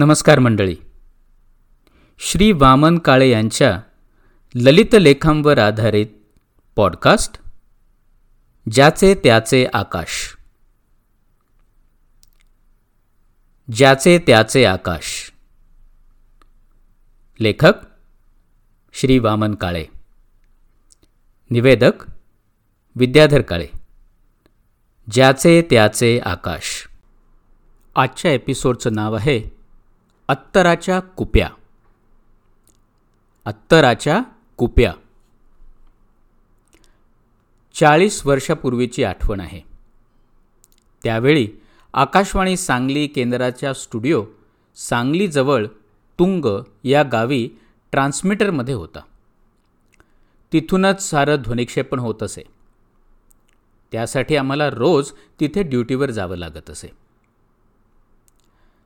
नमस्कार मंडळी. श्री वामन काळे यांच्या ललित लेखांवर आधारित पॉडकास्ट ज्याचे त्याचे आकाश. ज्याचे त्याचे आकाश. लेखक श्री वामन काळे. निवेदक विद्याधर काळे. ज्याचे त्याचे आकाश. आजच्या एपिसोडचं नाव आहे अत्तराच्या कुप्या. अत्तराच्या कुप्या. चाळीस वर्षापूर्वीची आठवण आहे. त्यावेळी आकाशवाणी सांगली केंद्राच्या स्टुडिओ सांगलीजवळ तुंग या गावी ट्रान्समीटरमध्ये होता. तिथूनच सारं ध्वनिक्षेपण होत असे. त्यासाठी आम्हाला रोज तिथे ड्युटीवर जावं लागत असे.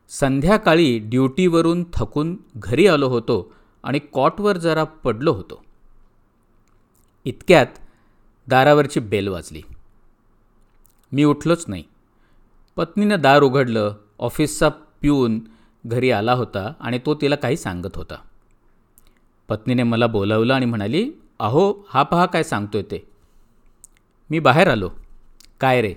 संध्याकाळी ड्युटीवरून थकून घरी आलो होतो आणि कॉटवर जरा पडलो होतो. इतक्यात दारावरची बेल वाजली. मी उठलोच नाही. पत्नीनं दार उघडलं ऑफिसचा पिऊन घरी आला होता आणि तो तिला काही सांगत होता. पत्नीने मला बोलावलं आणि म्हणाली अहो हा पहा काय सांगतोय ते. मी बाहेर आलो. काय रे?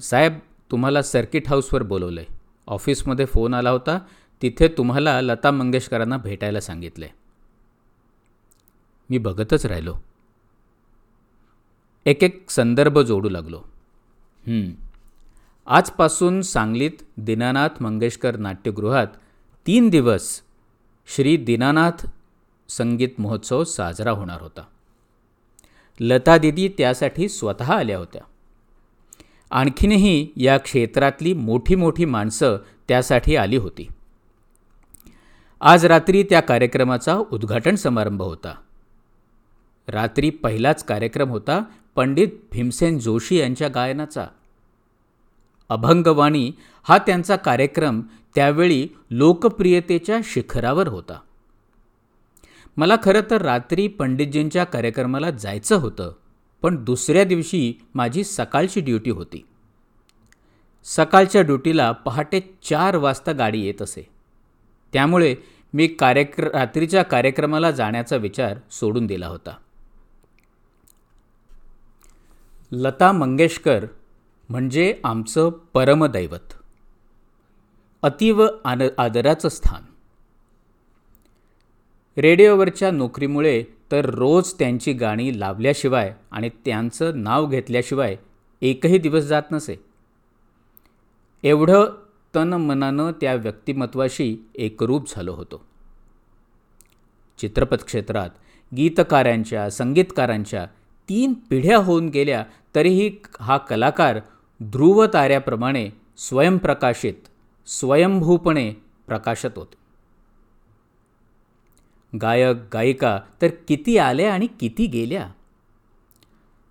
साहेब तुम्हाला सर्किट हाऊसवर बोलवलं आहे ऑफिसमध्ये फोन आला होता. तिथे तुम्हाला लता मंगेशकरांना भेटायला सांगितले. मी बघतच राहिलो. एक एक संदर्भ जोडू लागलो. आजपासून सांगलीत दीनानाथ मंगेशकर नाट्यगृहात तीन दिवस श्री दीनानाथ संगीत महोत्सव साजरा होणार होता. लता दिदी त्यासाठी स्वतः आल्या होत्या. आणखीनही या क्षेत्रातली मोठी मोठी माणसं त्यासाठी आली होती. आज रात्री त्या कार्यक्रमाचा उद्घाटन समारंभ होता. रात्री पहिलाच कार्यक्रम होता पंडित भीमसेन जोशी यांच्या गायनाचा. अभंगवाणी हा त्यांचा कार्यक्रम त्यावेळी लोकप्रियतेच्या शिखरावर होता. मला खरं तर रात्री पंडितजींच्या कार्यक्रमाला जायचं होतं पण दुसऱ्या दिवशी माझी सकाळची ड्युटी होती. सकाळच्या ड्युटीला पहाटे चार वाजता गाडी येत असे. त्यामुळे मी कार्यक्र रात्रीच्या कार्यक्रमाला जाण्याचा विचार सोडून दिला होता. लता मंगेशकर म्हणजे आमचं परमदैवत. अतीव आन आदराचं स्थान. रेडिओवरच्या नोकरीमुळे तर रोज त्यांची गाणी लावल्याशिवाय आणि त्यांचं नाव घेतल्याशिवाय एकही दिवस जात नसे. एवढं तन मनानं त्या व्यक्तिमत्वाशी एकरूप झालो होतो. चित्रपट क्षेत्रात गीतकारांच्या संगीतकारांच्या तीन पिढ्या होऊन गेल्या तरीही हा कलाकार ध्रुव ताऱ्याप्रमाणे स्वयंप्रकाशित स्वयंभूपणे प्रकाशत होते. गायक गायिका तर किती आल्या आणि किती गेल्या?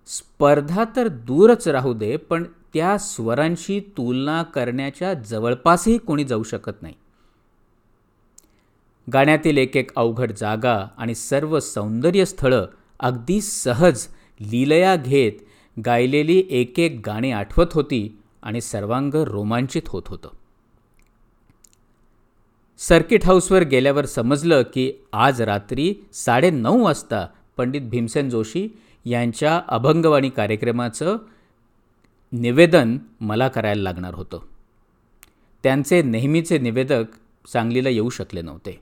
स्पर्धा तर दूरच राहू दे पण त्या स्वरांशी तुलना करण्याच्या जवळपासही कोणी जाऊ शकत नाही. गाण्यातील एक एक अवघड जागा आणि सर्व सौंदर्य स्थळं अगदी सहज लीलया घेत गायलेली एक एक गाणी आठवत होती आणि सर्वांग रोमांचित होत होतं. सर्किट हाऊसवर गेल्यावर समजलं की आज रात्री साडेनऊ वाजता पंडित भीमसेन जोशी यांच्या अभंगवाणी कार्यक्रमाचं निवेदन मला करायला लागणार होतं. त्यांचे नेहमीचे निवेदक सांगलीला येऊ शकले नव्हते.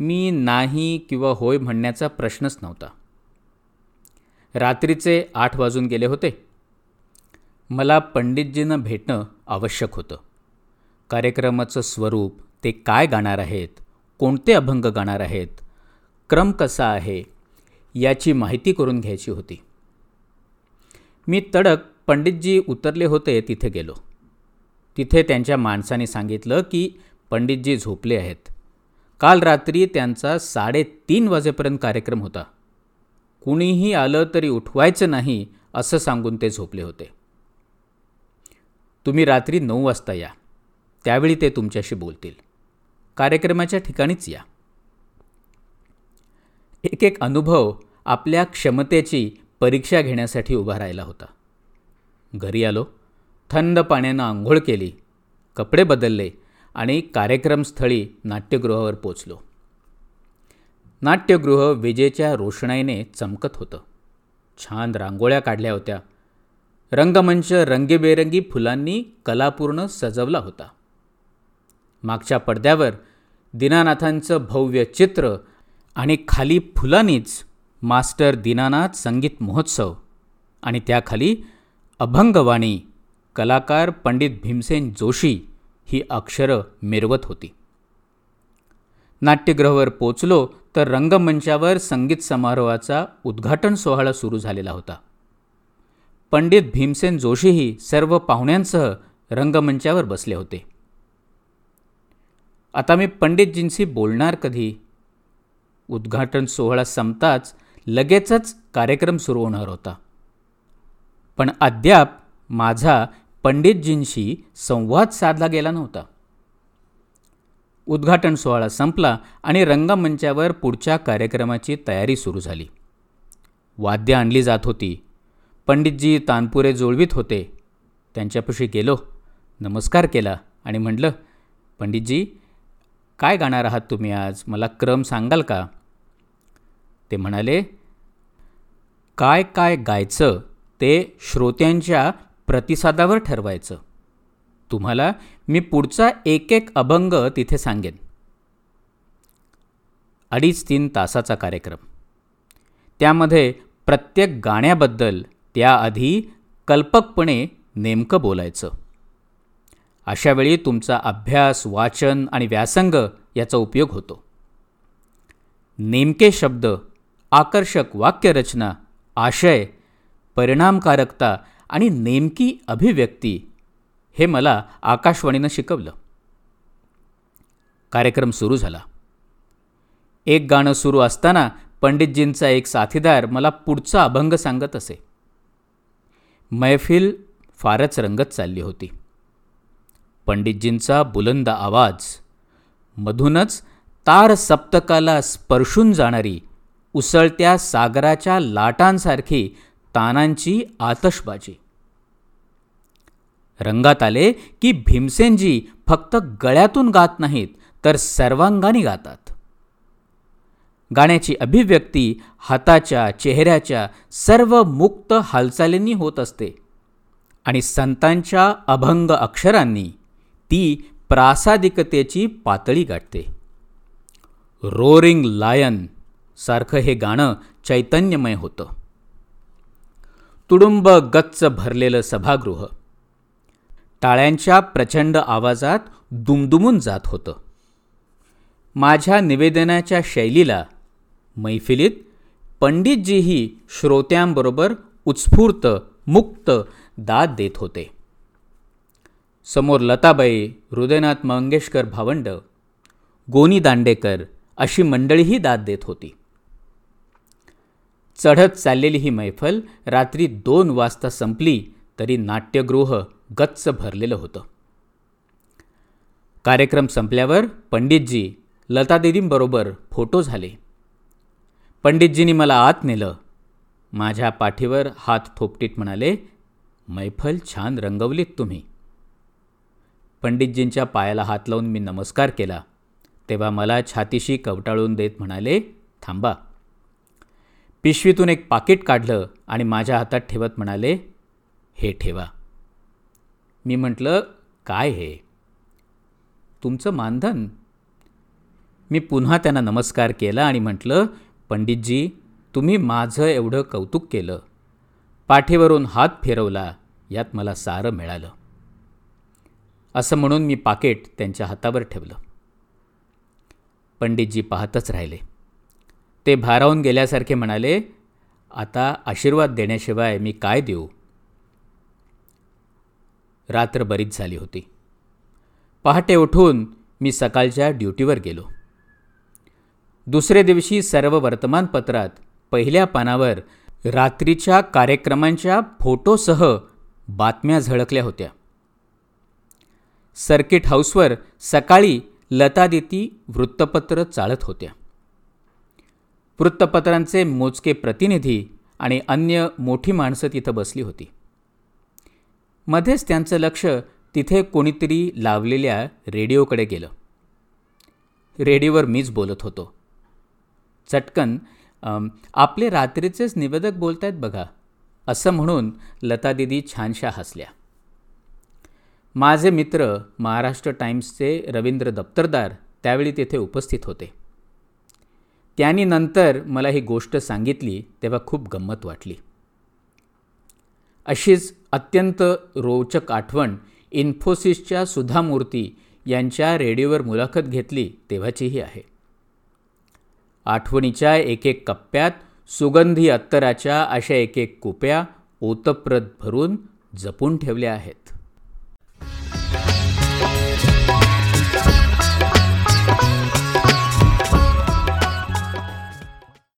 मी नाही किंवा होय म्हणण्याचा प्रश्नच नव्हता. रात्रीचे आठ वाजून गेले होते. मला पंडितजींना भेटणं आवश्यक होतं. कार्यक्रमाचं स्वरूप ते काय गाणार आहेत कोणते अभंग गाणार आहेत क्रम कसा आहे याची माहिती करून घ्यायची होती. मी तडक पंडितजी उतरले होते तिथे गेलो. तिथे त्यांच्या माणसाने सांगितलं की पंडितजी झोपले आहेत. काल रात्री त्यांचा साडेतीन वाजेपर्यंत कार्यक्रम होता. कुणीही आलं तरी उठवायचं नाही असं सांगून ते झोपले होते. तुम्ही रात्री नऊ वाजता या. त्यावेळी ते तुमच्याशी बोलतील. कार्यक्रमाच्या ठिकाणीच या. एक एक अनुभव आपल्या क्षमतेची परीक्षा घेण्यासाठी उभा राहिला होता. घरी आलो थंड पाण्यानं आंघोळ केली कपडे बदलले आणि कार्यक्रमस्थळी नाट्यगृहावर पोचलो. नाट्यगृह विजेच्या रोषणाईने चमकत होतं. छान रांगोळ्या काढल्या होत्या. रंगमंच रंगीबेरंगी फुलांनी कलापूर्ण सजवला होता. मागच्या पडद्यावर दीनानाथांचं भव्य चित्र आणि खाली फुलांनीच मास्टर दीनानाथ संगीत महोत्सव आणि त्याखाली अभंगवाणी कलाकार पंडित भीमसेन जोशी ही अक्षरं मिरवत होती. नाट्यगृहावर पोचलो तर रंगमंचावर संगीत समारोहाचा उद्घाटन सोहळा सुरू झालेला होता. पंडित भीमसेन जोशीही सर्व पाहुण्यांसह रंगमंचावर बसले होते. आता मी पंडितजींशी बोलणार कधी? उद्घाटन सोहळा संपताच लगेचच कार्यक्रम सुरू होणार होता. पण अद्याप माझा पंडितजींशी संवाद साधला गेला नव्हता. उद्घाटन सोहळा संपला आणि रंगमंचावर पुढच्या कार्यक्रमाची तयारी सुरू झाली. वाद्य आणली जात होती. पंडितजी तानपुरे जुळवीत होते. त्यांच्यापाशी गेलो नमस्कार केला आणि म्हटलं पंडितजी काय गाणार आहात तुम्ही आज? मला क्रम सांगाल का? ते म्हणाले काय काय गायचं ते श्रोत्यांच्या प्रतिसादावर ठरवायचं. तुम्हाला मी पुढचा एक एक अभंग तिथे सांगेन. अडीच तीन तासाचा कार्यक्रम. त्यामध्ये प्रत्येक गाण्याबद्दल त्याआधी कल्पकपणे नेमकं बोलायचं. अशावेळी तुमचा अभ्यास वाचन आणि व्यासंग याचा उपयोग होतो. नेमके शब्द आकर्षक वाक्यरचना आशय परिणामकारकता आणि नेमकी अभिव्यक्ती हे मला आकाशवाणीनं शिकवलं. कार्यक्रम सुरू झाला. एक गाणं सुरू असताना पंडितजींचा एक साथीदार मला पुढचा अभंग सांगत असे. मैफिल फारच रंगत चालली होती. पंडितजींचा बुलंद आवाज मधूनच तार सप्तकाला स्पर्शून जाणारी उसळत्या सागराच्या लाटांसारखी तानांची आतषबाजी. रंगात आले की भीमसेनजी फक्त गळ्यातून गात नाहीत तर सर्वांगाने गातात. गाण्याची अभिव्यक्ती हाताच्या चेहऱ्याच्या सर्व मुक्त हालचालींनी होत असते आणि संतांच्या अभंग अक्षरांनी ती प्रासादिकतेची पातळी गाठते. रोरिंग लायन सारखं हे गाणं चैतन्यमय होतं. तुडुंब गच्च भरलेलं सभागृह. टाळ्यांच्या प्रचंड आवाजात दुमदुमून जात होतं. माझ्या निवेदनाच्या शैलीला मैफिलीत पंडितजीही श्रोत्यांबरोबर उत्स्फूर्त मुक्त दाद देत होते. समोर लताबाई हृदयनाथ मंगेशकर भावंड गोनी दांडेकर अशी मंडळीही दाद देत होती. चढत चाललेली ही मैफल रात्री दोन वाजता संपली तरी नाट्यगृह गच्च भरलेलं होतं. कार्यक्रम संपल्यावर पंडितजी लतादिदींबरोबर फोटो झाले. पंडितजींनी मला आत नेलं. माझ्या पाठीवर हात थोपटीत म्हणाले मैफल छान रंगवलीत तुम्ही. पंडितजींच्या पायाला हात लावून मी नमस्कार केला. तेव्हा मला छातीशी कवटाळून देत म्हणाले थांबा पिशवीतून एक पाकिट काढलं आणि माझ्या हातात ठेवत म्हणाले हे ठेवा. मी म्हटलं काय हे? तुमचं मानधन? मी पुन्हा त्यांना नमस्कार केला आणि म्हटलं पंडितजी तुम्ही माझं एवढं कौतुक केलं. पाठीवरून हात फिरवला यात मला सारं मिळालं. असं म्हणून मी पाकिट त्यांच्या हातावर ठेवलं. पंडितजी पाहतच राहिले. ते भारावून गेल्यासारखे म्हणाले आता आशीर्वाद देण्याशिवाय मी काय देऊ? रात्र बरीच झाली होती. पहाटे उठून मी सकाळच्या ड्युटीवर गेलो. दुसऱ्या दिवशी सर्व वर्तमानपत्रात पहिल्या पानावर रात्रीच्या कार्यक्रमांच्या फोटोसह बातम्या झळकल्या होत्या. सर्किट हाऊसवर सकाळी लतादिती वृत्तपत्र चालत होत्या. वृत्तपत्रांचे मोजके प्रतिनिधी आणि अन्य मोठी माणसं तिथं बसली होती. मध्येच त्यांचं लक्ष तिथे कोणीतरी लावलेल्या रेडिओकडे गेलं. रेडिओवर मीच बोलत होतो. चटकन आपले रात्रीचेच निवेदक बोलत आहेत बघा असं म्हणून लता दिदी छानशा हसल्या. माझे मित्र महाराष्ट्र टाइम्सचे रवींद्र दप्तरदार त्यावेळी तेथे उपस्थित होते. त्यांनी नंतर मला ही गोष्ट सांगितली तेव्हा खूप गंमत वाटली. अशीच अत्यंत रोचक आठवण इन्फोसिसच्या सुधा मूर्ती यांच्या रेडिओवर मुलाखत घेतली तेव्हाचीही आहे. आठवणीच्या एक एक कप्प्यात सुगंधी अत्तराच्या अशा एक एक कुप्या ओतप्रत भरून जपून ठेवल्या आहेत.